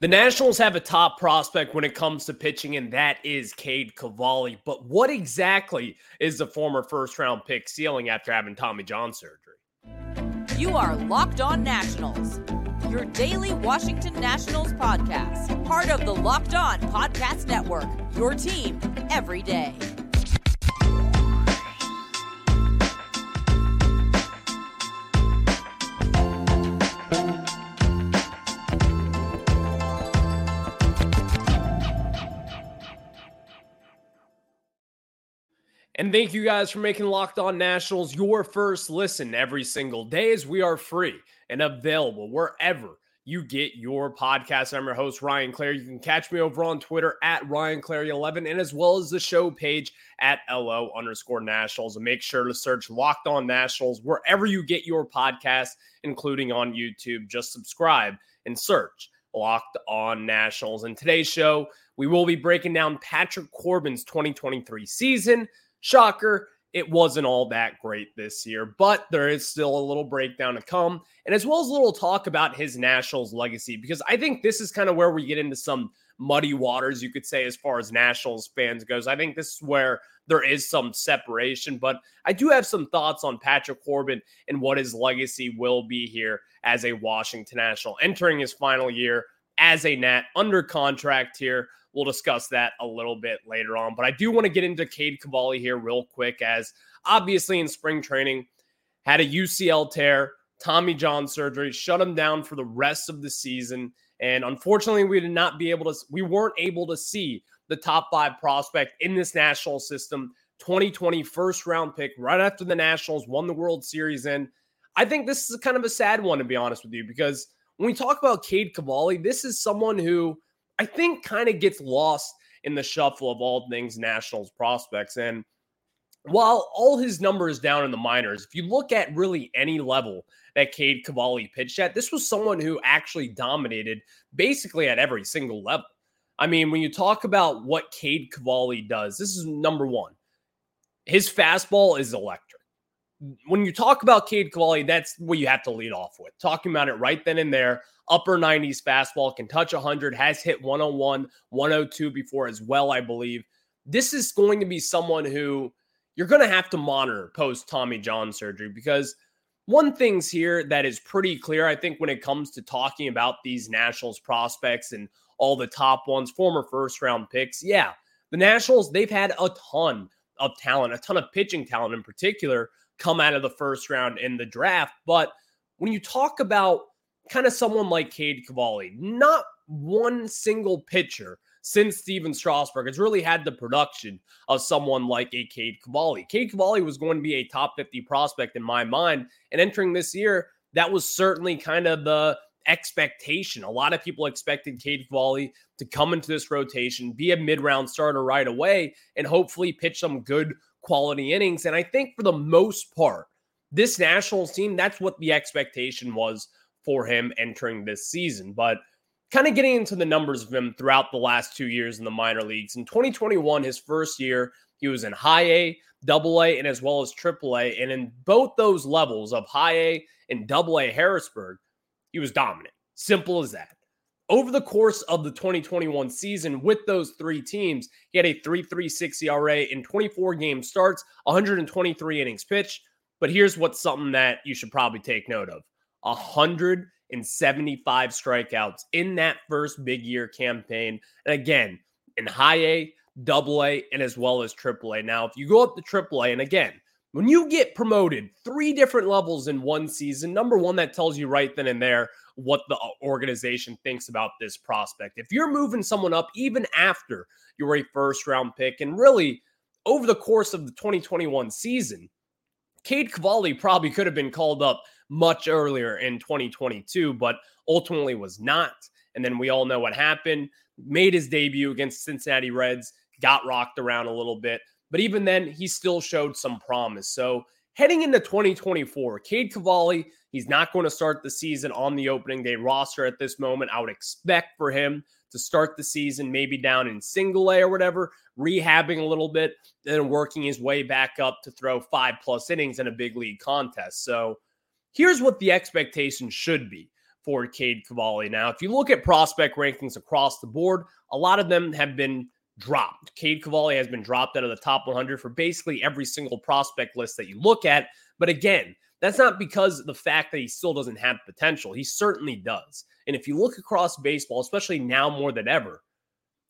The Nationals have a top prospect when it comes to pitching, and that is Cade Cavalli. But what exactly is the former first round pick ceiling after having Tommy John surgery? You are Locked On Nationals, your daily Washington Nationals podcast, part of the Locked On Podcast Network, your team every day. And thank you guys for making Locked On Nationals your first listen every single day as we are free and available wherever you get your podcast. I'm your host, Ryan Clary. You can catch me over on Twitter at Ryan Clary11 and as well as the show page at LO underscore Nationals. And make sure to search Locked On Nationals wherever you get your podcast, including on YouTube. Just subscribe and search Locked On Nationals. In today's show, we will be breaking down Patrick Corbin's 2023 season Shocker, it wasn't all that great this year, but there is still a little breakdown to come, and as well as a little talk about his Nationals legacy, because I think this is kind of where we get into some muddy waters, you could say, as far as Nationals fans goes. I think this is where there is some separation, but I do have some thoughts on Patrick Corbin and what his legacy will be here as a Washington National, entering his final year as a Nat under contract here We'll discuss that a little bit later on. But I do want to get into Cade Cavalli here real quick, as obviously in spring training, had a UCL tear, Tommy John surgery, shut him down for the rest of the season. And unfortunately, we did not be able to, we weren't able to see the top five prospect in this national system. 2020 first round pick right after the Nationals won the World Series. And I think this is kind of a sad one, to be honest with you, because when we talk about Cade Cavalli, this is someone who I think kind of gets lost in the shuffle of all things Nationals prospects. And while all his numbers down in the minors, if you look at really any level that Cade Cavalli pitched at, this was someone who actually dominated basically at every single level. I mean, when you talk about what Cade Cavalli does, this is number one. His fastball is electric. When you talk about Cade Cavalli, that's what you have to lead off with. Talking about it right then and there upper 90s fastball, can touch 100, has hit 101, 102 before as well, I believe. This is going to be someone who you're going to have to monitor post Tommy John surgery because one thing's here that is pretty clear, I think, when it comes to talking about these Nationals prospects and all the top ones, former first round picks. Yeah, the Nationals, they've had a ton of talent, a ton of pitching talent in particular, come out of the first round in the draft. But when you talk about kind of someone like Cade Cavalli. Not one single pitcher since Stephen Strasburg has really had the production of someone like a Cade Cavalli. Cade Cavalli was going to be a top 50 prospect in my mind. And entering this year, that was certainly kind of the expectation. A lot of people expected Cade Cavalli to come into this rotation, be a mid round starter right away, and hopefully pitch some good quality innings. And I think for the most part, this Nationals team, that's what the expectation was for him entering this season. But kind of getting into the numbers of him throughout the last two years in the minor leagues. In 2021, his first year, he was in high A, double A, and as well as triple A. And in both those levels of high A and double A Harrisburg, he was dominant. Simple as that. Over the course of the 2021 season with those three teams, he had a 3.36 ERA in 24 game starts, 123 innings pitched. But here's what's something that you should probably take note of 175 strikeouts in that first big year campaign. And again, in high A, double A, and as well as triple A. Now, if you go up to triple A, and again, when you get promoted three different levels in one season, number one, that tells you right then and there what the uh, organization thinks about this prospect. If you're moving someone up even after you're a first round pick, and really over the course of the 2021 season, Cade Cavalli probably could have been called up much earlier in 2022, but ultimately was not. And then we all know what happened. Made his debut against Cincinnati Reds, got rocked around a little bit, but even then, he still showed some promise. So heading into 2024, Cade Cavalli, he's not going to start the season on the opening day roster at this moment. I would expect for him to start the season maybe down in single A or whatever, rehabbing a little bit, then working his way back up to throw five plus innings in a big league contest. So here's what the expectation should be for Cade Cavalli. Now, if you look at prospect rankings across the board, a lot of them have been dropped. Cade Cavalli has been dropped out of the top 100 for basically every single prospect list that you look at. But again, that's not because the fact that he still doesn't have potential. He certainly does. And if you look across baseball, especially now more than ever,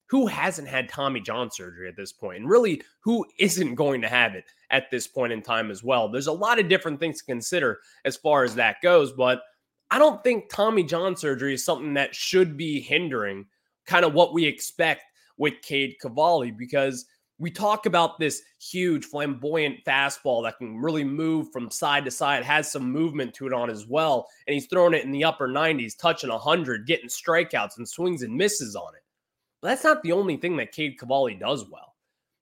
who hasn't had Tommy John surgery at this point? And really, who isn't going to have it at this point in time as well? There's a lot of different things to consider as far as that goes, but I don't think Tommy John surgery is something that should be hindering kind of what we expect with Cade Cavalli because we talk about this huge flamboyant fastball that can really move from side to side, has some movement to it on as well. And he's throwing it in the upper 90s, touching 100, getting strikeouts and swings and misses on it. But that's not the only thing that Cade Cavalli does well.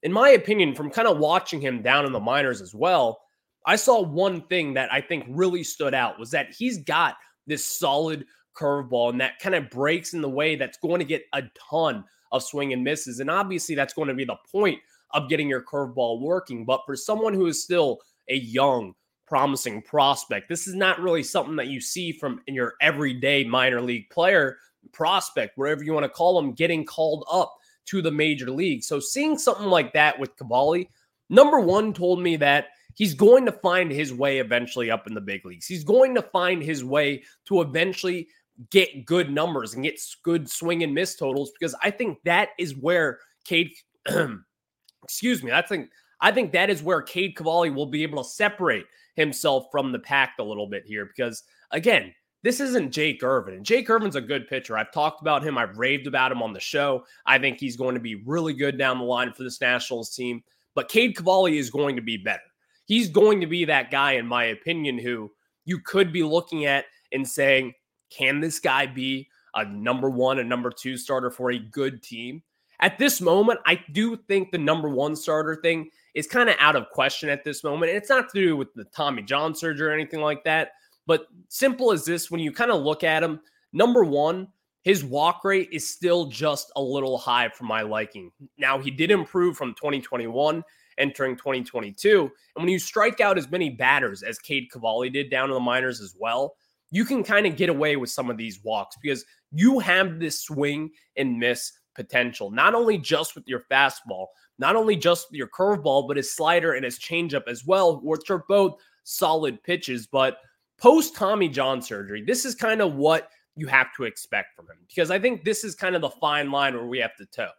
In my opinion, from kind of watching him down in the minors as well, I saw one thing that I think really stood out was that he's got this solid curveball and that kind of breaks in the way that's going to get a ton of swing and misses. And obviously, that's going to be the point of getting your curveball working. But for someone who is still a young, promising prospect, this is not really something that you see from in your everyday minor league player prospect, whatever you want to call them, getting called up to the major league. So seeing something like that with Cavalli, number one told me that he's going to find his way eventually up in the big leagues. He's going to find his way to eventually get good numbers and get good swing and miss totals because I think that is where Cade, excuse me, I think I think that is where Cade Cavalli will be able to separate himself from the pack a little bit here because again, this isn't Jake Irvin. And Jake Irvin's a good pitcher. I've talked about him. I've raved about him on the show. I think he's going to be really good down the line for this Nationals team. But Cade Cavalli is going to be better. He's going to be that guy, in my opinion, who you could be looking at and saying, can this guy be a number one, a number two starter for a good team? At this moment, I do think the number one starter thing is kind of out of question at this moment. And it's not to do with the Tommy John surgery or anything like that. But simple as this, when you kind of look at him, number one, his walk rate is still just a little high for my liking. Now, he did improve from 2021 entering 2022. And when you strike out as many batters as Cade Cavalli did down in the minors as well, you can kind of get away with some of these walks because you have this swing and miss potential, not only just with your fastball, not only just your curveball, but his slider and his changeup as well, which are both solid pitches. But post Tommy John surgery, this is kind of what you have to expect from him because I think this is kind of the fine line where we have to toe.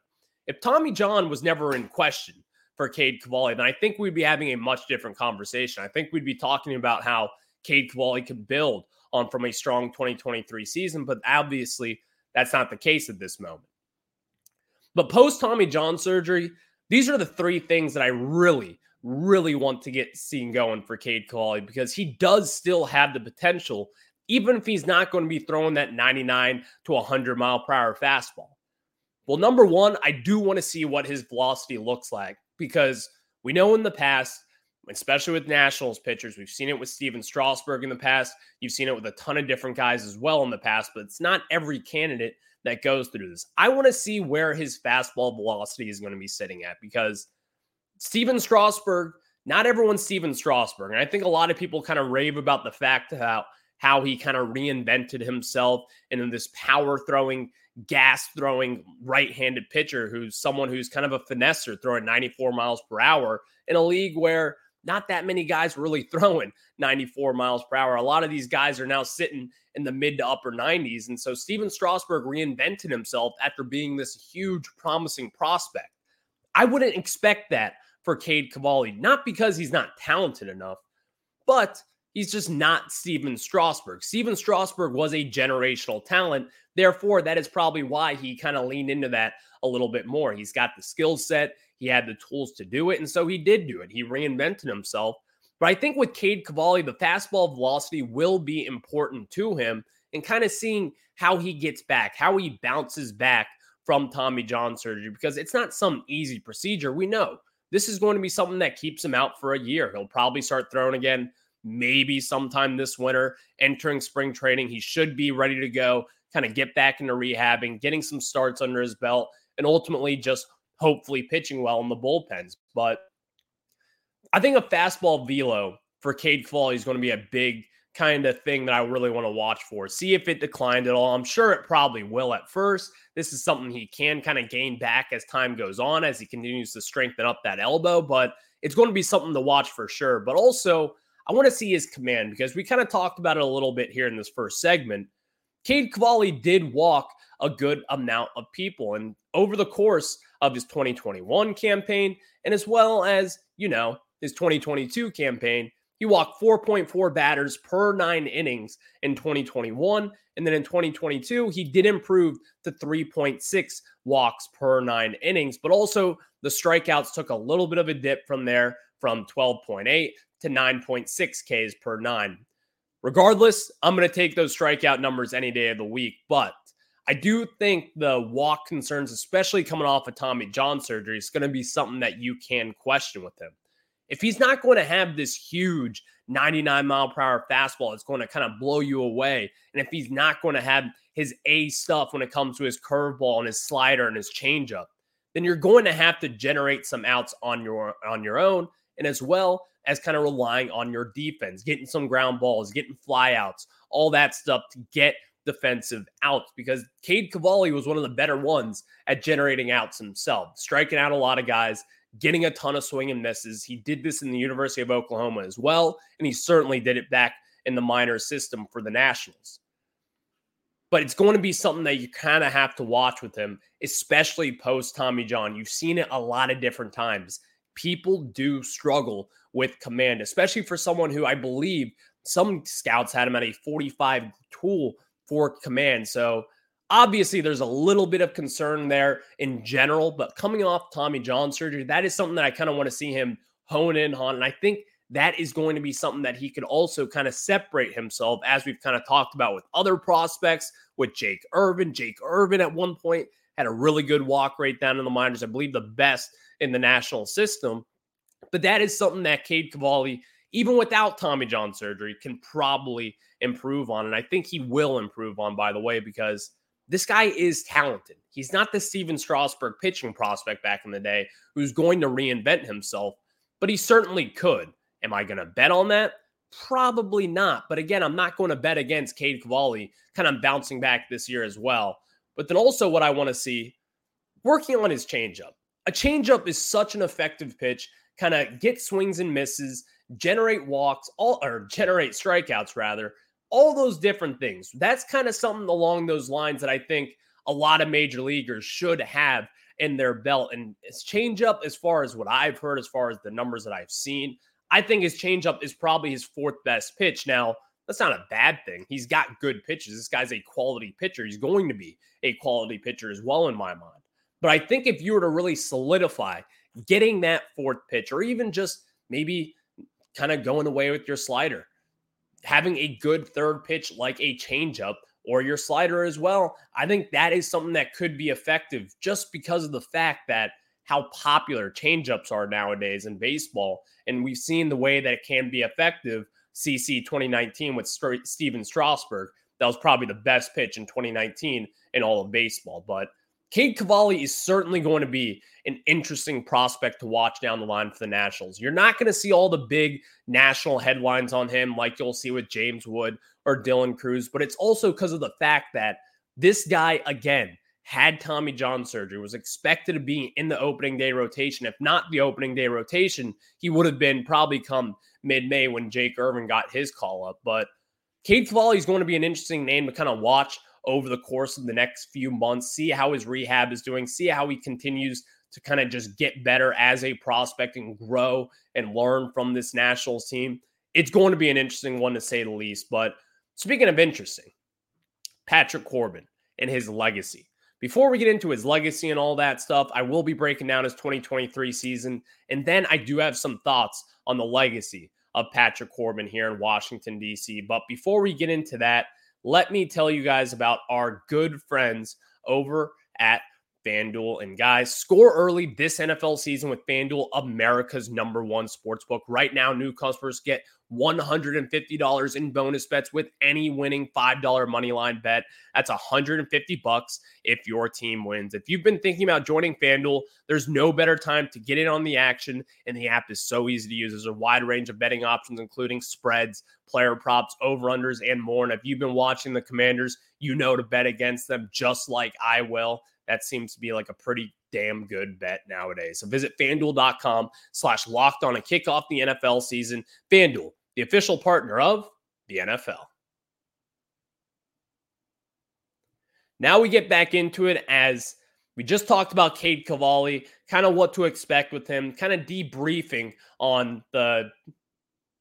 If Tommy John was never in question for Cade Cavalli, then I think we'd be having a much different conversation. I think we'd be talking about how Cade Cavalli could build on from a strong 2023 season, but obviously that's not the case at this moment. But post Tommy John surgery, these are the three things that I really, really want to get seen going for Cade Cavalli because he does still have the potential, even if he's not going to be throwing that 99 to 100 mile per hour fastball. Well, number one, I do want to see what his velocity looks like because we know in the past especially with Nationals pitchers. We've seen it with Stephen Strasburg in the past. You've seen it with a ton of different guys as well in the past, but it's not every candidate that goes through this. I want to see where his fastball velocity is going to be sitting at because Stephen Strasburg, not everyone's Stephen Strasburg. And I think a lot of people kind of rave about the fact how how he kind of reinvented himself and in this power throwing, gas throwing right-handed pitcher who's someone who's kind of a finesser throwing 94 miles per hour in a league where not that many guys really throwing 94 miles per hour. A lot of these guys are now sitting in the mid to upper 90s. And so Stephen Strasburg reinvented himself after being this huge, promising prospect. I wouldn't expect that for Cade Cavalli, not because he's not talented enough, but he's just not Stephen Strasburg. Stephen Strasburg was a generational talent. Therefore, that is probably why he kind of leaned into that a little bit more. He's got the skill set, he had the tools to do it. And so he did do it. He reinvented himself. But I think with Cade Cavalli, the fastball velocity will be important to him and kind of seeing how he gets back, how he bounces back from Tommy John surgery, because it's not some easy procedure. We know this is going to be something that keeps him out for a year. He'll probably start throwing again maybe sometime this winter, entering spring training. He should be ready to go, kind of get back into rehabbing, getting some starts under his belt, and ultimately just hopefully pitching well in the bullpens. But I think a fastball velo for Cade Cavalli is going to be a big kind of thing that I really want to watch for. See if it declined at all. I'm sure it probably will at first. This is something he can kind of gain back as time goes on, as he continues to strengthen up that elbow, but it's going to be something to watch for sure. But also, I want to see his command because we kind of talked about it a little bit here in this first segment. Cade Cavalli did walk a good amount of people. And over the course of his 2021 campaign, and as well as, you know, his 2022 campaign, he walked 4.4 batters per nine innings in 2021. And then in 2022, he did improve to 3.6 walks per nine innings, but also the strikeouts took a little bit of a dip from there from 12.8 to 9.6 Ks per nine. Regardless, I'm going to take those strikeout numbers any day of the week. But I do think the walk concerns, especially coming off of Tommy John surgery, is going to be something that you can question with him if he's not going to have this huge 99 mile per hour fastball, it's going to kind of blow you away. And if he's not going to have his A stuff when it comes to his curveball and his slider and his changeup, then you're going to have to generate some outs on your on your own, and as well as kind of relying on your defense, getting some ground balls, getting flyouts, all that stuff to get defensive outs. Because Cade Cavalli was one of the better ones at generating outs himself, striking out a lot of guys getting a ton of swing and misses. He did this in the University of Oklahoma as well, and he certainly did it back in the minor system for the Nationals. But it's going to be something that you kind of have to watch with him, especially post Tommy John. You've seen it a lot of different times. People do struggle with command, especially for someone who I believe some scouts had him at a 45 tool for command. So Obviously, there's a little bit of concern there in general, but coming off Tommy John surgery, that is something that I kind of want to see him hone in on. And I think that is going to be something that he could also kind of separate himself, as we've kind of talked about with other prospects, with Jake Irvin. Jake Irvin at one point had a really good walk rate down in the minors, I believe the best in the national system. But that is something that Cade Cavalli, even without Tommy John surgery, can probably improve on. And I think he will improve on, by the way, because this guy is talented. He's not the Stephen Strasburg pitching prospect back in the day who's going to reinvent himself, but he certainly could. Am I going to bet on that? Probably not. But again, I'm not going to bet against Cade Cavalli kind of bouncing back this year as well. But then also, what I want to see working on his changeup. A changeup is such an effective pitch, kind of get swings and misses, generate walks, all or generate strikeouts rather, all those different things. That's kind of something along those lines that I think a lot of major leaguers should have in their belt. And his changeup, as far as what I've heard, as far as the numbers that I've seen, I think his changeup is probably his fourth best pitch. Now, that's not a bad thing. He's got good pitches. This guy's a quality pitcher. He's going to be a quality pitcher as well, in my mind. But I think if you were to really solidify getting that fourth pitch, or even just maybe kind of going away with your slider, having a good third pitch like a changeup or your slider as well, I think that is something that could be effective just because of the fact that how popular changeups are nowadays in baseball. And we've seen the way that it can be effective. CC 2019 with St- Stephen Strasburg. That was probably the best pitch in 2019 in all of baseball. But Cade Cavalli is certainly going to be an interesting prospect to watch down the line for the Nationals. You're not going to see all the big national headlines on him like you'll see with James Wood or Dylan Crews, but it's also because of the fact that this guy, again, had Tommy John surgery, was expected to be in the opening day rotation. If not the opening day rotation, he would have been probably come mid May when Jake Irvin got his call up. But Cade Cavalli is going to be an interesting name to kind of watch over the course of the next few months, see how his rehab is doing, see how he continues to kind of just get better as a prospect and grow and learn from this Nationals team. It's going to be an interesting one to say the least. But speaking of interesting, Patrick Corbin and his legacy. Before we get into his legacy and all that stuff, I will be breaking down his 2023 season. And then I do have some thoughts on the legacy of Patrick Corbin here in Washington, D.C. But before we get into that, let me tell you guys about our good friends over at FanDuel. And guys, score early this NFL season with FanDuel, America's number one sports book. Right now, new customers get $150 in bonus bets with any winning $5 money line bet. That's 150 bucks if your team wins. If you've been thinking about joining FanDuel, there's no better time to get in on the action, and the app is so easy to use. There's a wide range of betting options, including spreads, player props, over-unders, and more. And if you've been watching the Commanders, you know to bet against them just like I will. That seems to be like a pretty damn good bet nowadays. So visit fanduel.com slash locked on and kick off the NFL season. FanDuel, the official partner of the NFL. Now we get back into it as we just talked about Cade Cavalli, kind of what to expect with him, kind of debriefing on the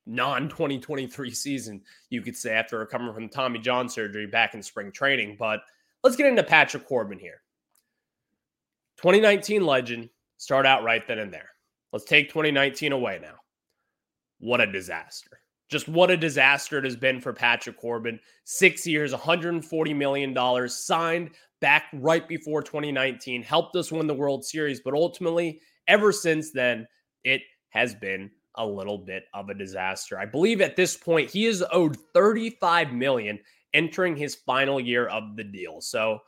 non 2023 season, you could say, after recovering from Tommy John surgery back in spring training. But let's get into Patrick Corbin here. 2019 legend, start out right then and there. Let's take 2019 away now. What a disaster. Just what a disaster it has been for Patrick Corbin. Six years, $140 million, signed back right before 2019, helped us win the World Series. But ultimately, ever since then, it has been a little bit of a disaster. I believe at this point he is owed 35 million entering his final year of the deal. So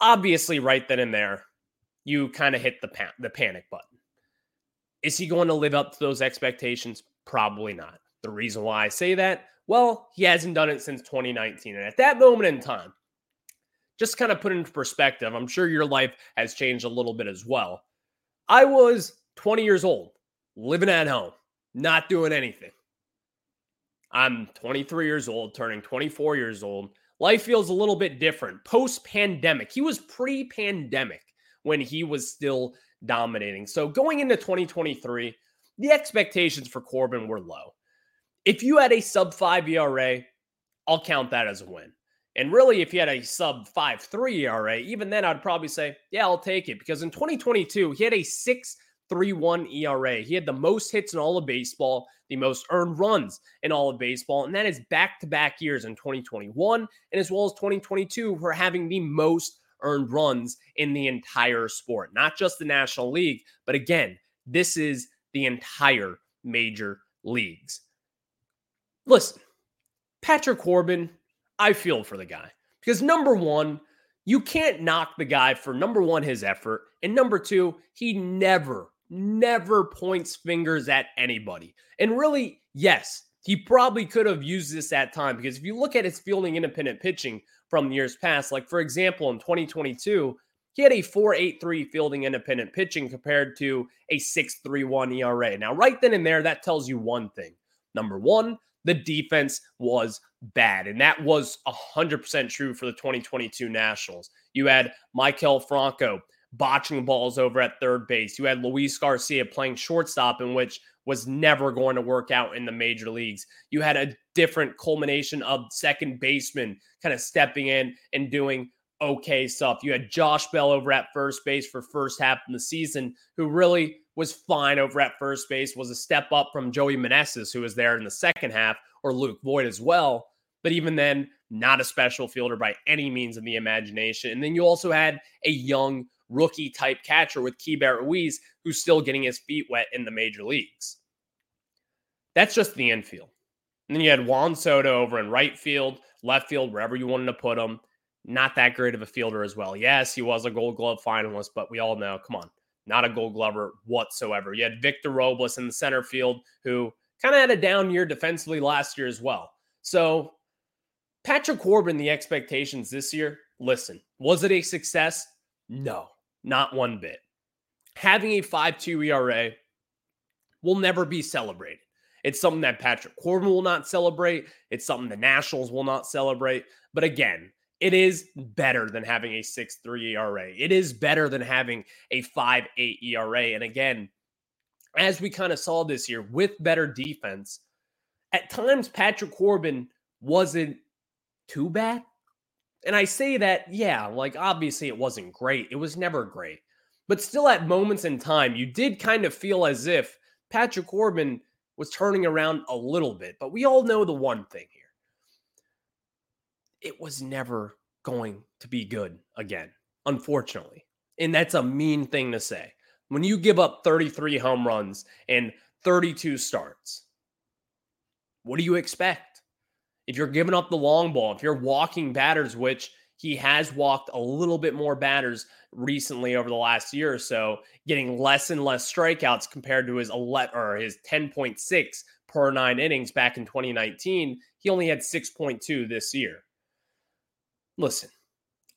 obviously right then and there, you kind of hit the the panic button. Is he going to live up to those expectations? Probably not. The reason why I say that, well, he hasn't done it since 2019. And at that moment in time, just kind of put into perspective, I'm sure your life has changed a little bit as well. I was 20 years old, living at home, not doing anything. I'm 23 years old, turning 24 years old. Life feels a little bit different post pandemic. He was pre pandemic when he was still dominating. So going into 2023, the expectations for Corbin were low. If you had a sub five ERA, I'll count that as a win. And really, if you had a sub five three ERA, even then I'd probably say, yeah, I'll take it. Because in 2022, he had a 6 3 1 ERA. He had the most hits in all of baseball, the most earned runs in all of baseball. And that is back to back years in 2021 and as well as 2022 for having the most earned runs in the entire sport, not just the National League, but again, this is the entire major leagues. Listen, Patrick Corbin, I feel for the guy because number one, you can't knock the guy for number one, his effort, and number two, he never, never points fingers at anybody. And really, yes, he probably could have used this at time because if you look at his fielding independent pitching from years past, like for example, in 2022, he had a 4.83 fielding independent pitching compared to a 6.31 ERA. Now, right then and there, that tells you one thing. Number one, the defense was bad. And that was 100% true for the 2022 Nationals. You had Maikel Franco botching balls over at third base. You had Luis Garcia playing shortstop, in which was never going to work out in the major leagues. You had a different culmination of second baseman kind of stepping in and doing okay stuff. You had Josh Bell over at first base for first half of the season, who really was fine over at first base, was a step up from Joey Meneses, who was there in the second half, or Luke Voit as well. But even then, not a special fielder by any means in the imagination. And then you also had a young rookie type catcher with Keibert Ruiz, who's still getting his feet wet in the major leagues. That's just the infield. And then you had Juan Soto over in right field, left field, wherever you wanted to put him. Not that great of a fielder as well. Yes, he was a gold glove finalist, but we all know, come on, not a gold glover whatsoever. You had Victor Robles in the center field, who kind of had a down year defensively last year as well. So, Patrick Corbin, the expectations this year, listen, was it a success? No. Not one bit. Having a 5 2 ERA will never be celebrated. It's something that Patrick Corbin will not celebrate. It's something the Nationals will not celebrate. But again, it is better than having a 6 3 ERA. It is better than having a 5 8 ERA. And again, as we kind of saw this year with better defense, at times Patrick Corbin wasn't too bad. And I say that, yeah, like obviously it wasn't great. It was never great. But still, at moments in time, you did kind of feel as if Patrick Corbin was turning around a little bit. But we all know the one thing here it was never going to be good again, unfortunately. And that's a mean thing to say. When you give up 33 home runs and 32 starts, what do you expect? If you're giving up the long ball, if you're walking batters, which he has walked a little bit more batters recently over the last year or so, getting less and less strikeouts compared to his 11 or his 10.6 per nine innings back in 2019. He only had 6.2 this year. Listen,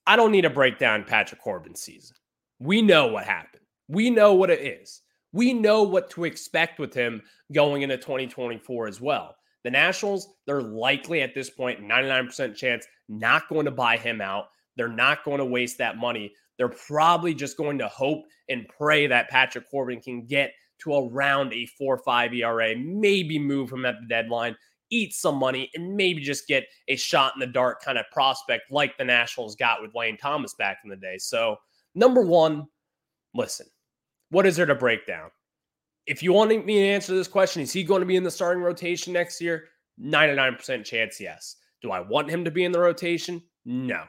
I don't need to break down Patrick Corbin's season. We know what happened. We know what it is. We know what to expect with him going into 2024 as well. The Nationals, they're likely at this point, 99% chance, not going to buy him out. They're not going to waste that money. They're probably just going to hope and pray that Patrick Corbin can get to around a 4 5 ERA, maybe move him at the deadline, eat some money, and maybe just get a shot in the dark kind of prospect like the Nationals got with Lane Thomas back in the day. So, number one, listen, what is there to break down? If you want me to answer this question, is he going to be in the starting rotation next year? 99% chance, yes. Do I want him to be in the rotation? No.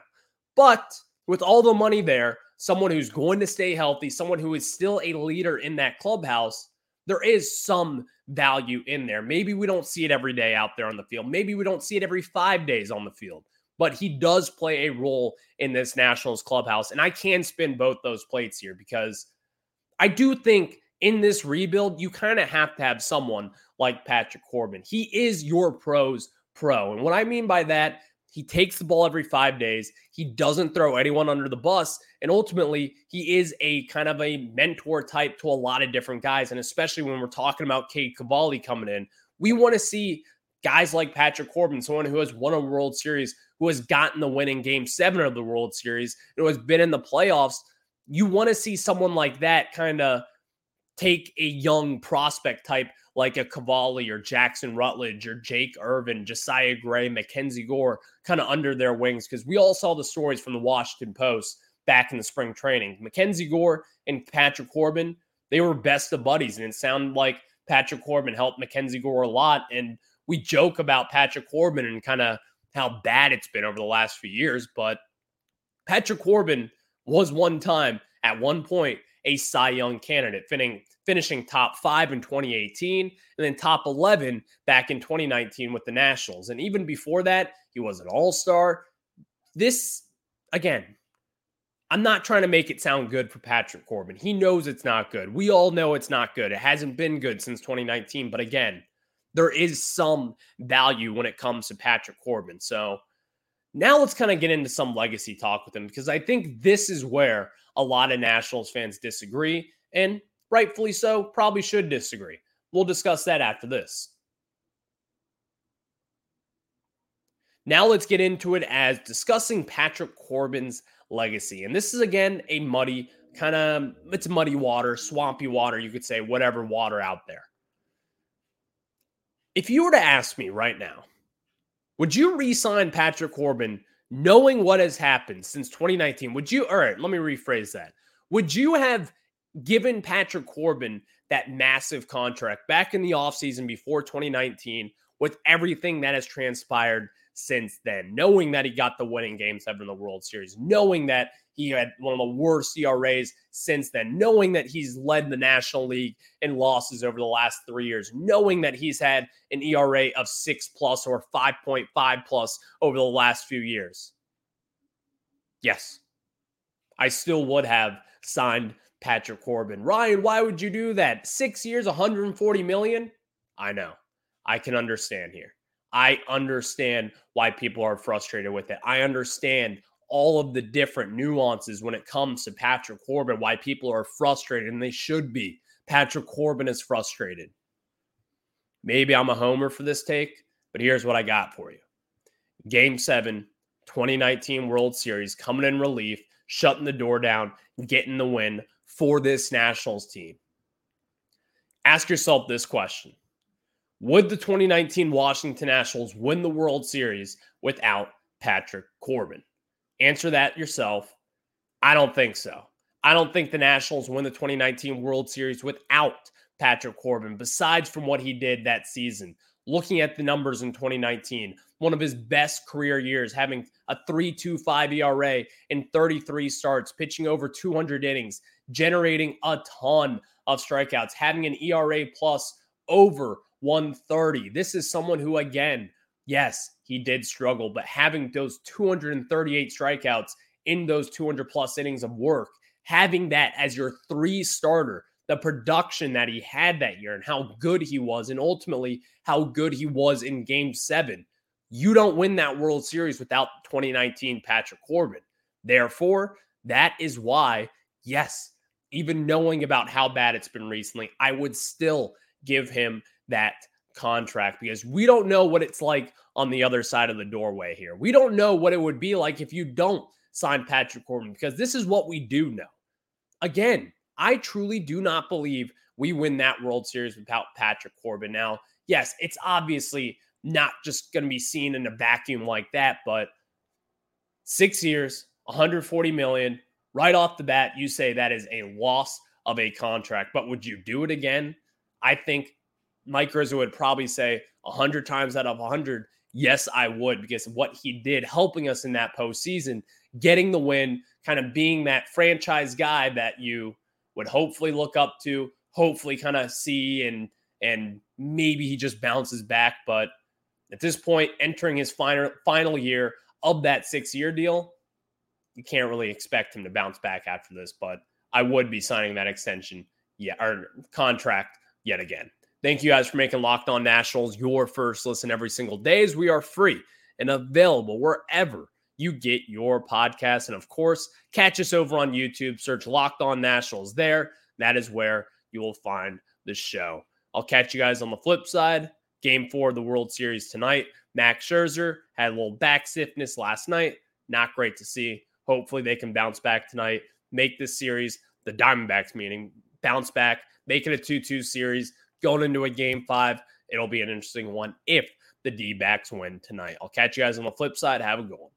But with all the money there, someone who's going to stay healthy, someone who is still a leader in that clubhouse, there is some value in there. Maybe we don't see it every day out there on the field. Maybe we don't see it every five days on the field, but he does play a role in this Nationals clubhouse. And I can spin both those plates here because I do think in this rebuild, you kind of have to have someone like Patrick Corbin. He is your pros pro. And what I mean by that, he takes the ball every five days. He doesn't throw anyone under the bus. And ultimately, he is a kind of a mentor type to a lot of different guys. And especially when we're talking about Cade Cavalli coming in, we want to see guys like Patrick Corbin, someone who has won a World Series, who has gotten the win in game seven of the World Series, who has been in the playoffs. You want to see someone like that kind of take a young prospect type like a Cavalli or Jackson Rutledge or Jake Irvin, Josiah Gray, Mackenzie Gore kind of under their wings because we all saw the stories from the Washington Post back in the spring training. Mackenzie Gore and Patrick Corbin, they were best of buddies, and it sounded like Patrick Corbin helped Mackenzie Gore a lot. And we joke about Patrick Corbin and kind of how bad it's been over the last few years, but Patrick Corbin was one time at one point a Cy Young candidate, finishing finishing top five in 2018 and then top 11 back in 2019 with the Nationals. And even before that, he was an all star. This, again, I'm not trying to make it sound good for Patrick Corbin. He knows it's not good. We all know it's not good. It hasn't been good since 2019. But again, there is some value when it comes to Patrick Corbin. So now let's kind of get into some legacy talk with him because I think this is where a lot of Nationals fans disagree. And rightfully so, probably should disagree. We'll discuss that after this. Now let's get into it as discussing Patrick Corbin's legacy. And this is again a muddy kind of it's muddy water, swampy water, you could say whatever water out there. If you were to ask me right now, would you re-sign Patrick Corbin knowing what has happened since 2019? Would you all right, let me rephrase that. Would you have given Patrick Corbin that massive contract back in the offseason before 2019 with everything that has transpired since then, knowing that he got the winning game seven in the World Series, knowing that he had one of the worst ERAs since then, knowing that he's led the National League in losses over the last three years, knowing that he's had an ERA of six plus or 5.5 plus over the last few years. Yes, I still would have signed Patrick Corbin. Ryan, why would you do that? Six years, 140 million? I know. I can understand here. I understand why people are frustrated with it. I understand all of the different nuances when it comes to Patrick Corbin, why people are frustrated, and they should be. Patrick Corbin is frustrated. Maybe I'm a homer for this take, but here's what I got for you Game seven, 2019 World Series, coming in relief, shutting the door down, getting the win for this Nationals team. Ask yourself this question Would the 2019 Washington Nationals win the World Series without Patrick Corbin? Answer that yourself. I don't think so. I don't think the Nationals win the 2019 World Series without Patrick Corbin, besides from what he did that season. Looking at the numbers in 2019, one of his best career years, having a 3.25 ERA in 33 starts, pitching over 200 innings, generating a ton of strikeouts, having an ERA plus over 130. This is someone who, again, yes, he did struggle, but having those 238 strikeouts in those 200 plus innings of work, having that as your three starter, the production that he had that year and how good he was, and ultimately how good he was in game seven. You don't win that World Series without 2019 Patrick Corbin. Therefore, that is why, yes, even knowing about how bad it's been recently, I would still give him that contract because we don't know what it's like on the other side of the doorway here. We don't know what it would be like if you don't sign Patrick Corbin because this is what we do know. Again, I truly do not believe we win that World Series without Patrick Corbin. Now, yes, it's obviously not just going to be seen in a vacuum like that, but six years, 140 million, right off the bat, you say that is a loss of a contract. But would you do it again? I think Mike Rizzo would probably say 100 times out of 100, yes, I would, because what he did helping us in that postseason, getting the win, kind of being that franchise guy that you would hopefully look up to, hopefully kind of see and and maybe he just bounces back. But at this point, entering his final final year of that six year deal, you can't really expect him to bounce back after this. But I would be signing that extension, yeah, or contract yet again. Thank you guys for making Locked On Nationals your first listen every single day as we are free and available wherever you get your podcast. And of course, catch us over on YouTube, search Locked On Nationals there. That is where you will find the show. I'll catch you guys on the flip side. Game four of the World Series tonight. Max Scherzer had a little back stiffness last night. Not great to see. Hopefully, they can bounce back tonight, make this series, the Diamondbacks meaning, bounce back, make it a 2 2 series going into a game five. It'll be an interesting one if the D backs win tonight. I'll catch you guys on the flip side. Have a good one.